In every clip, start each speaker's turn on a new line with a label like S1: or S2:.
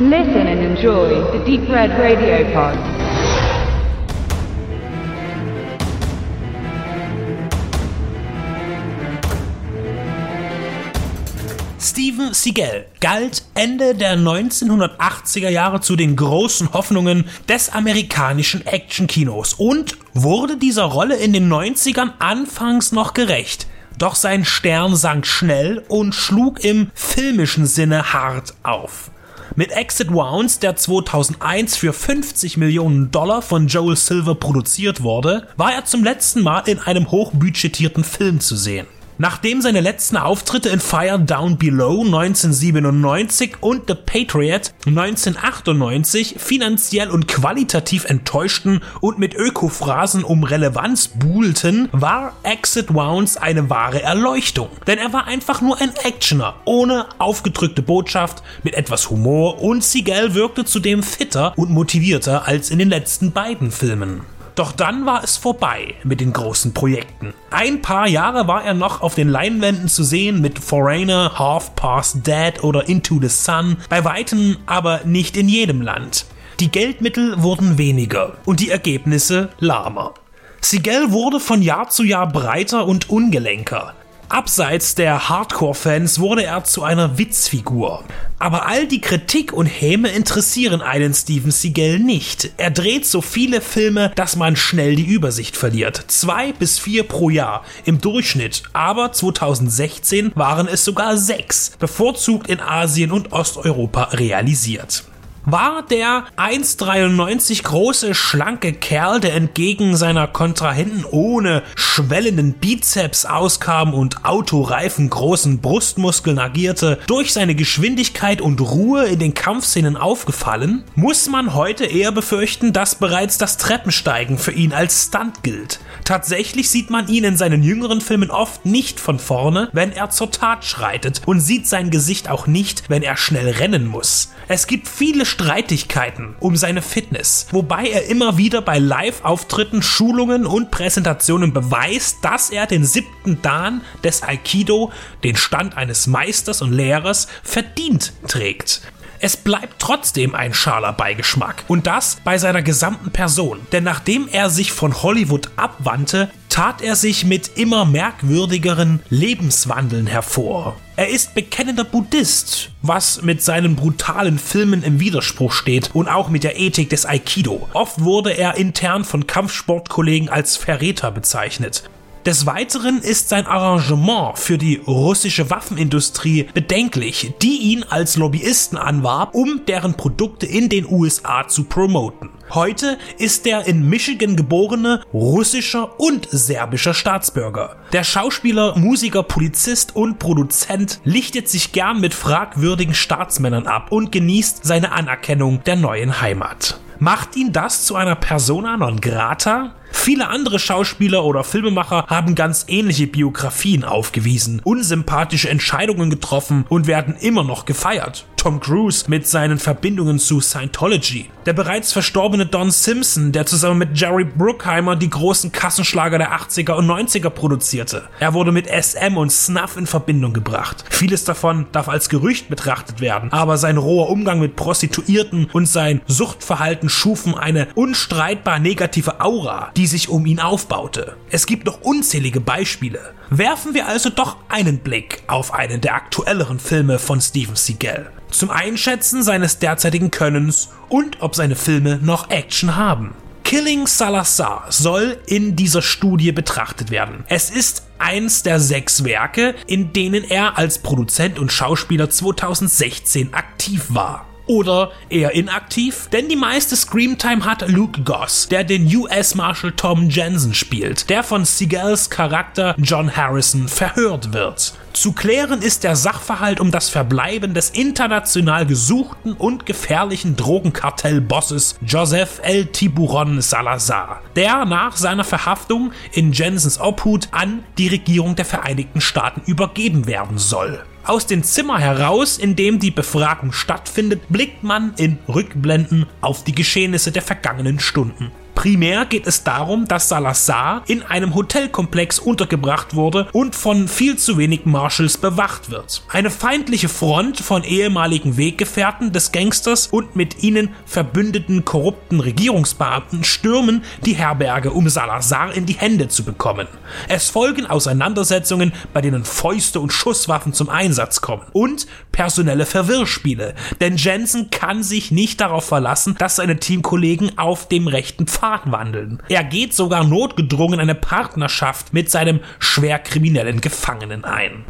S1: Listen and enjoy the Deep Red Radio Pod.
S2: Steven Seagal galt Ende der 1980er Jahre zu den großen Hoffnungen des amerikanischen Actionkinos und wurde dieser Rolle in den 90ern anfangs noch gerecht. Doch sein Stern sank schnell und schlug im filmischen Sinne hart auf. Mit Exit Wounds, der 2001 für 50 Millionen Dollar von Joel Silver produziert wurde, war er zum letzten Mal in einem hochbudgetierten Film zu sehen. Nachdem seine letzten Auftritte in Fire Down Below 1997 und The Patriot 1998 finanziell und qualitativ enttäuschten und mit Ökophrasen um Relevanz buhlten, war Exit Wounds eine wahre Erleuchtung. Denn er war einfach nur ein Actioner, ohne aufgedrückte Botschaft, mit etwas Humor und Seagal wirkte zudem fitter und motivierter als in den letzten beiden Filmen. Doch dann war es vorbei mit den großen Projekten. Ein paar Jahre war er noch auf den Leinwänden zu sehen mit Foreigner, Half Past Dead oder Into the Sun, bei weitem aber nicht in jedem Land. Die Geldmittel wurden weniger und die Ergebnisse lahmer. Sigel wurde von Jahr zu Jahr breiter und ungelenker. Abseits der Hardcore-Fans wurde er zu einer Witzfigur. Aber all die Kritik und Häme interessieren einen Steven Seagal nicht. Er dreht so viele Filme, dass man schnell die Übersicht verliert. Zwei bis vier pro Jahr im Durchschnitt. Aber 2016 waren es sogar sechs, bevorzugt in Asien und Osteuropa realisiert war der 1,93 große, schlanke Kerl, der entgegen seiner Kontrahenten ohne schwellenden Bizeps auskam und autoreifen großen Brustmuskeln agierte, durch seine Geschwindigkeit und Ruhe in den Kampfszenen aufgefallen, muss man heute eher befürchten, dass bereits das Treppensteigen für ihn als Stunt gilt. Tatsächlich sieht man ihn in seinen jüngeren Filmen oft nicht von vorne, wenn er zur Tat schreitet und sieht sein Gesicht auch nicht, wenn er schnell rennen muss. Es gibt viele Streitigkeiten um seine Fitness, wobei er immer wieder bei Live-Auftritten, Schulungen und Präsentationen beweist, dass er den siebten Dan des Aikido, den Stand eines Meisters und Lehrers, verdient trägt. Es bleibt trotzdem ein schaler Beigeschmack. Und das bei seiner gesamten Person. Denn nachdem er sich von Hollywood abwandte, tat er sich mit immer merkwürdigeren Lebenswandeln hervor. Er ist bekennender Buddhist, was mit seinen brutalen Filmen im Widerspruch steht und auch mit der Ethik des Aikido. Oft wurde er intern von Kampfsportkollegen als Verräter bezeichnet. Des Weiteren ist sein Arrangement für die russische Waffenindustrie bedenklich, die ihn als Lobbyisten anwarb, um deren Produkte in den USA zu promoten. Heute ist der in Michigan geborene russischer und serbischer Staatsbürger. Der Schauspieler, Musiker, Polizist und Produzent lichtet sich gern mit fragwürdigen Staatsmännern ab und genießt seine Anerkennung der neuen Heimat. Macht ihn das zu einer persona non grata? Viele andere Schauspieler oder Filmemacher haben ganz ähnliche Biografien aufgewiesen, unsympathische Entscheidungen getroffen und werden immer noch gefeiert. Tom Cruise mit seinen Verbindungen zu Scientology. Der bereits verstorbene Don Simpson, der zusammen mit Jerry Bruckheimer die großen Kassenschlager der 80er und 90er produzierte. Er wurde mit SM und Snuff in Verbindung gebracht. Vieles davon darf als Gerücht betrachtet werden, aber sein roher Umgang mit Prostituierten und sein Suchtverhalten schufen eine unstreitbar negative Aura, die sich um ihn aufbaute. Es gibt noch unzählige Beispiele. Werfen wir also doch einen Blick auf einen der aktuelleren Filme von Steven Seagal. Zum Einschätzen seines derzeitigen Könnens und ob seine Filme noch Action haben. Killing Salazar soll in dieser Studie betrachtet werden. Es ist eins der sechs Werke, in denen er als Produzent und Schauspieler 2016 aktiv war oder eher inaktiv, denn die meiste Screamtime hat Luke Goss, der den US Marshal Tom Jensen spielt, der von Seagulls Charakter John Harrison verhört wird. Zu klären ist der Sachverhalt um das Verbleiben des international gesuchten und gefährlichen Drogenkartellbosses Joseph El Tiburon Salazar, der nach seiner Verhaftung in Jensens Obhut an die Regierung der Vereinigten Staaten übergeben werden soll. Aus dem Zimmer heraus, in dem die Befragung stattfindet, blickt man in Rückblenden auf die Geschehnisse der vergangenen Stunden. Primär geht es darum, dass Salazar in einem Hotelkomplex untergebracht wurde und von viel zu wenig Marshals bewacht wird. Eine feindliche Front von ehemaligen Weggefährten des Gangsters und mit ihnen verbündeten korrupten Regierungsbeamten stürmen die Herberge, um Salazar in die Hände zu bekommen. Es folgen Auseinandersetzungen, bei denen Fäuste und Schusswaffen zum Einsatz kommen und personelle Verwirrspiele, denn Jensen kann sich nicht darauf verlassen, dass seine Teamkollegen auf dem rechten Pfad wandeln. Er geht sogar notgedrungen eine Partnerschaft mit seinem schwer kriminellen Gefangenen ein.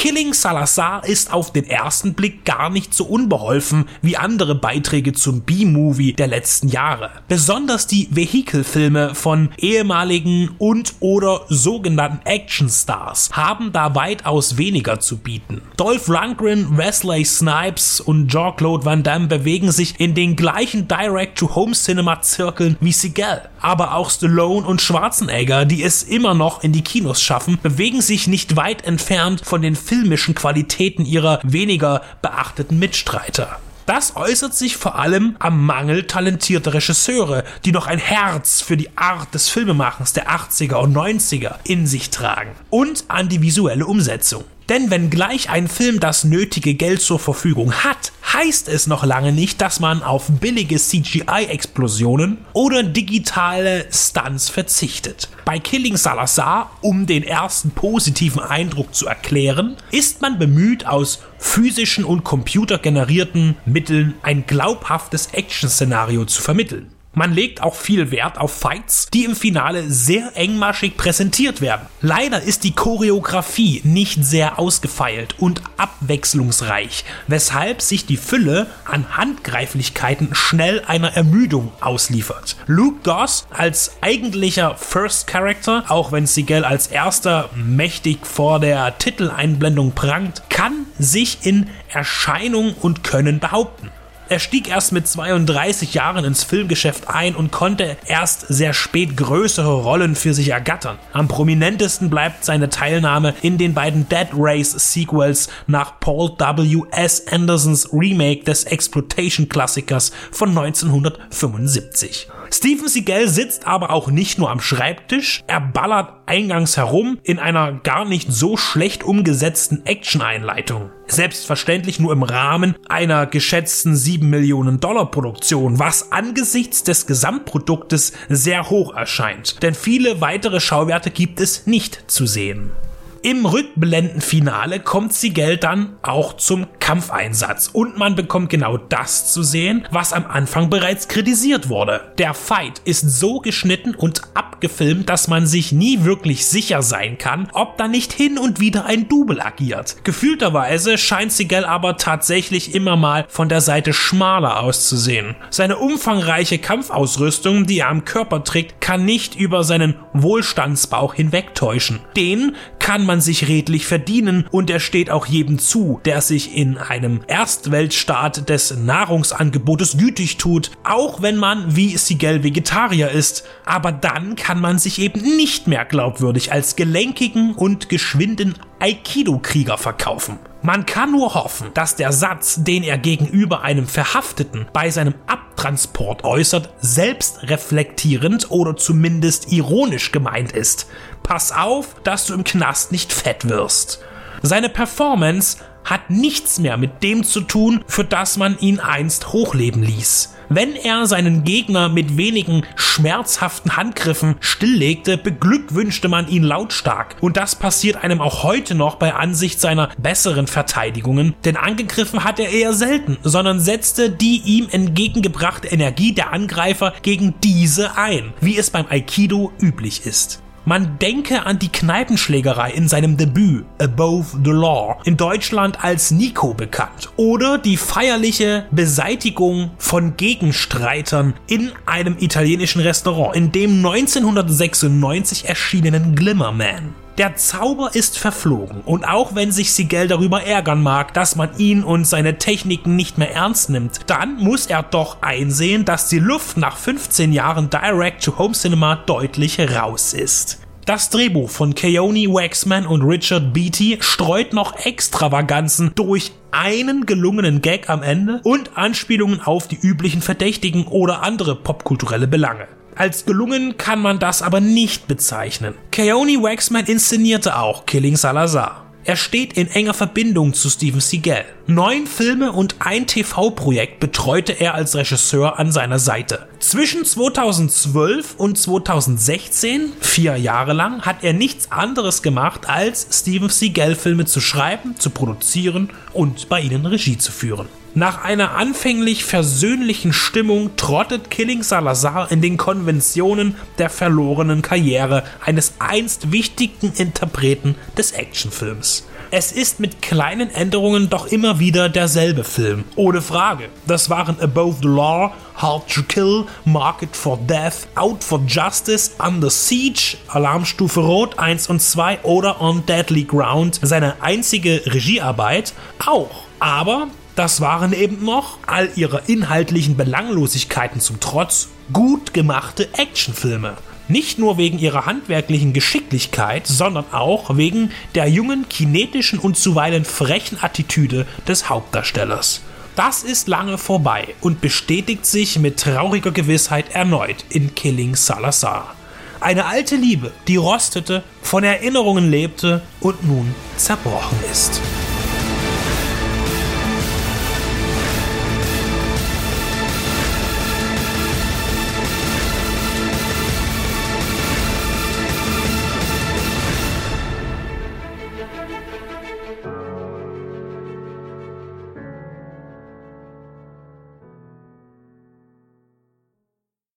S2: Killing Salazar ist auf den ersten Blick gar nicht so unbeholfen wie andere Beiträge zum B-Movie der letzten Jahre. Besonders die Vehikelfilme von ehemaligen und oder sogenannten Actionstars haben da weitaus weniger zu bieten. Dolph Lundgren, Wesley Snipes und Jean-Claude Van Damme bewegen sich in den gleichen Direct-to-Home-Cinema-Zirkeln wie Seagal. Aber auch Stallone und Schwarzenegger, die es immer noch in die Kinos schaffen, bewegen sich nicht weit entfernt von den filmischen Qualitäten ihrer weniger beachteten Mitstreiter. Das äußert sich vor allem am Mangel talentierter Regisseure, die noch ein Herz für die Art des Filmemachens der 80er und 90er in sich tragen und an die visuelle Umsetzung. Denn wenn gleich ein Film das nötige Geld zur Verfügung hat, heißt es noch lange nicht, dass man auf billige CGI-Explosionen oder digitale Stunts verzichtet. Bei Killing Salazar, um den ersten positiven Eindruck zu erklären, ist man bemüht, aus physischen und computergenerierten Mitteln ein glaubhaftes Action-Szenario zu vermitteln. Man legt auch viel Wert auf Fights, die im Finale sehr engmaschig präsentiert werden. Leider ist die Choreografie nicht sehr ausgefeilt und abwechslungsreich, weshalb sich die Fülle an Handgreiflichkeiten schnell einer Ermüdung ausliefert. Luke Goss als eigentlicher First Character, auch wenn Sigel als erster mächtig vor der Titeleinblendung prangt, kann sich in Erscheinung und Können behaupten. Er stieg erst mit 32 Jahren ins Filmgeschäft ein und konnte erst sehr spät größere Rollen für sich ergattern. Am prominentesten bleibt seine Teilnahme in den beiden Dead Race Sequels nach Paul W. S. Andersons Remake des Exploitation-Klassikers von 1975. Steven Seagal sitzt aber auch nicht nur am Schreibtisch, er ballert eingangs herum in einer gar nicht so schlecht umgesetzten Action-Einleitung. Selbstverständlich nur im Rahmen einer geschätzten 7 Millionen Dollar Produktion, was angesichts des Gesamtproduktes sehr hoch erscheint, denn viele weitere Schauwerte gibt es nicht zu sehen. Im Rückblendenfinale kommt Sigel dann auch zum Kampfeinsatz und man bekommt genau das zu sehen, was am Anfang bereits kritisiert wurde. Der Fight ist so geschnitten und abgefilmt, dass man sich nie wirklich sicher sein kann, ob da nicht hin und wieder ein Double agiert. Gefühlterweise scheint Sigel aber tatsächlich immer mal von der Seite schmaler auszusehen. Seine umfangreiche Kampfausrüstung, die er am Körper trägt, kann nicht über seinen Wohlstandsbauch hinwegtäuschen. Den kann man sich redlich verdienen und er steht auch jedem zu, der sich in einem Erstweltstaat des Nahrungsangebotes gütig tut, auch wenn man wie Sigel Vegetarier ist. Aber dann kann man sich eben nicht mehr glaubwürdig als gelenkigen und geschwinden Aikido-Krieger verkaufen. Man kann nur hoffen, dass der Satz, den er gegenüber einem Verhafteten bei seinem Abtransport äußert, selbst reflektierend oder zumindest ironisch gemeint ist. Pass auf, dass du im Knast nicht fett wirst. Seine Performance hat nichts mehr mit dem zu tun, für das man ihn einst hochleben ließ. Wenn er seinen Gegner mit wenigen schmerzhaften Handgriffen stilllegte, beglückwünschte man ihn lautstark. Und das passiert einem auch heute noch bei Ansicht seiner besseren Verteidigungen, denn angegriffen hat er eher selten, sondern setzte die ihm entgegengebrachte Energie der Angreifer gegen diese ein, wie es beim Aikido üblich ist. Man denke an die Kneipenschlägerei in seinem Debüt Above the Law, in Deutschland als Nico bekannt, oder die feierliche Beseitigung von Gegenstreitern in einem italienischen Restaurant, in dem 1996 erschienenen Glimmerman. Der Zauber ist verflogen und auch wenn sich Sigel darüber ärgern mag, dass man ihn und seine Techniken nicht mehr ernst nimmt, dann muss er doch einsehen, dass die Luft nach 15 Jahren Direct-to-Home-Cinema deutlich raus ist. Das Drehbuch von Keone Waxman und Richard Beatty streut noch Extravaganzen durch einen gelungenen Gag am Ende und Anspielungen auf die üblichen Verdächtigen oder andere popkulturelle Belange. Als gelungen kann man das aber nicht bezeichnen. Keone Waxman inszenierte auch Killing Salazar. Er steht in enger Verbindung zu Steven Seagal. Neun Filme und ein TV-Projekt betreute er als Regisseur an seiner Seite. Zwischen 2012 und 2016, vier Jahre lang, hat er nichts anderes gemacht, als Steven Seagal-Filme zu schreiben, zu produzieren und bei ihnen Regie zu führen. Nach einer anfänglich versöhnlichen Stimmung trottet Killing Salazar in den Konventionen der verlorenen Karriere eines einst wichtigen Interpreten des Actionfilms. Es ist mit kleinen Änderungen doch immer wieder derselbe Film, ohne Frage. Das waren Above the Law, Hard to Kill, Market for Death, Out for Justice, Under Siege, Alarmstufe Rot 1 und 2 oder On Deadly Ground, seine einzige Regiearbeit auch. Aber das waren eben noch, all ihrer inhaltlichen Belanglosigkeiten zum Trotz, gut gemachte Actionfilme. Nicht nur wegen ihrer handwerklichen Geschicklichkeit, sondern auch wegen der jungen, kinetischen und zuweilen frechen Attitüde des Hauptdarstellers. Das ist lange vorbei und bestätigt sich mit trauriger Gewissheit erneut in Killing Salazar. Eine alte Liebe, die rostete, von Erinnerungen lebte und nun zerbrochen ist.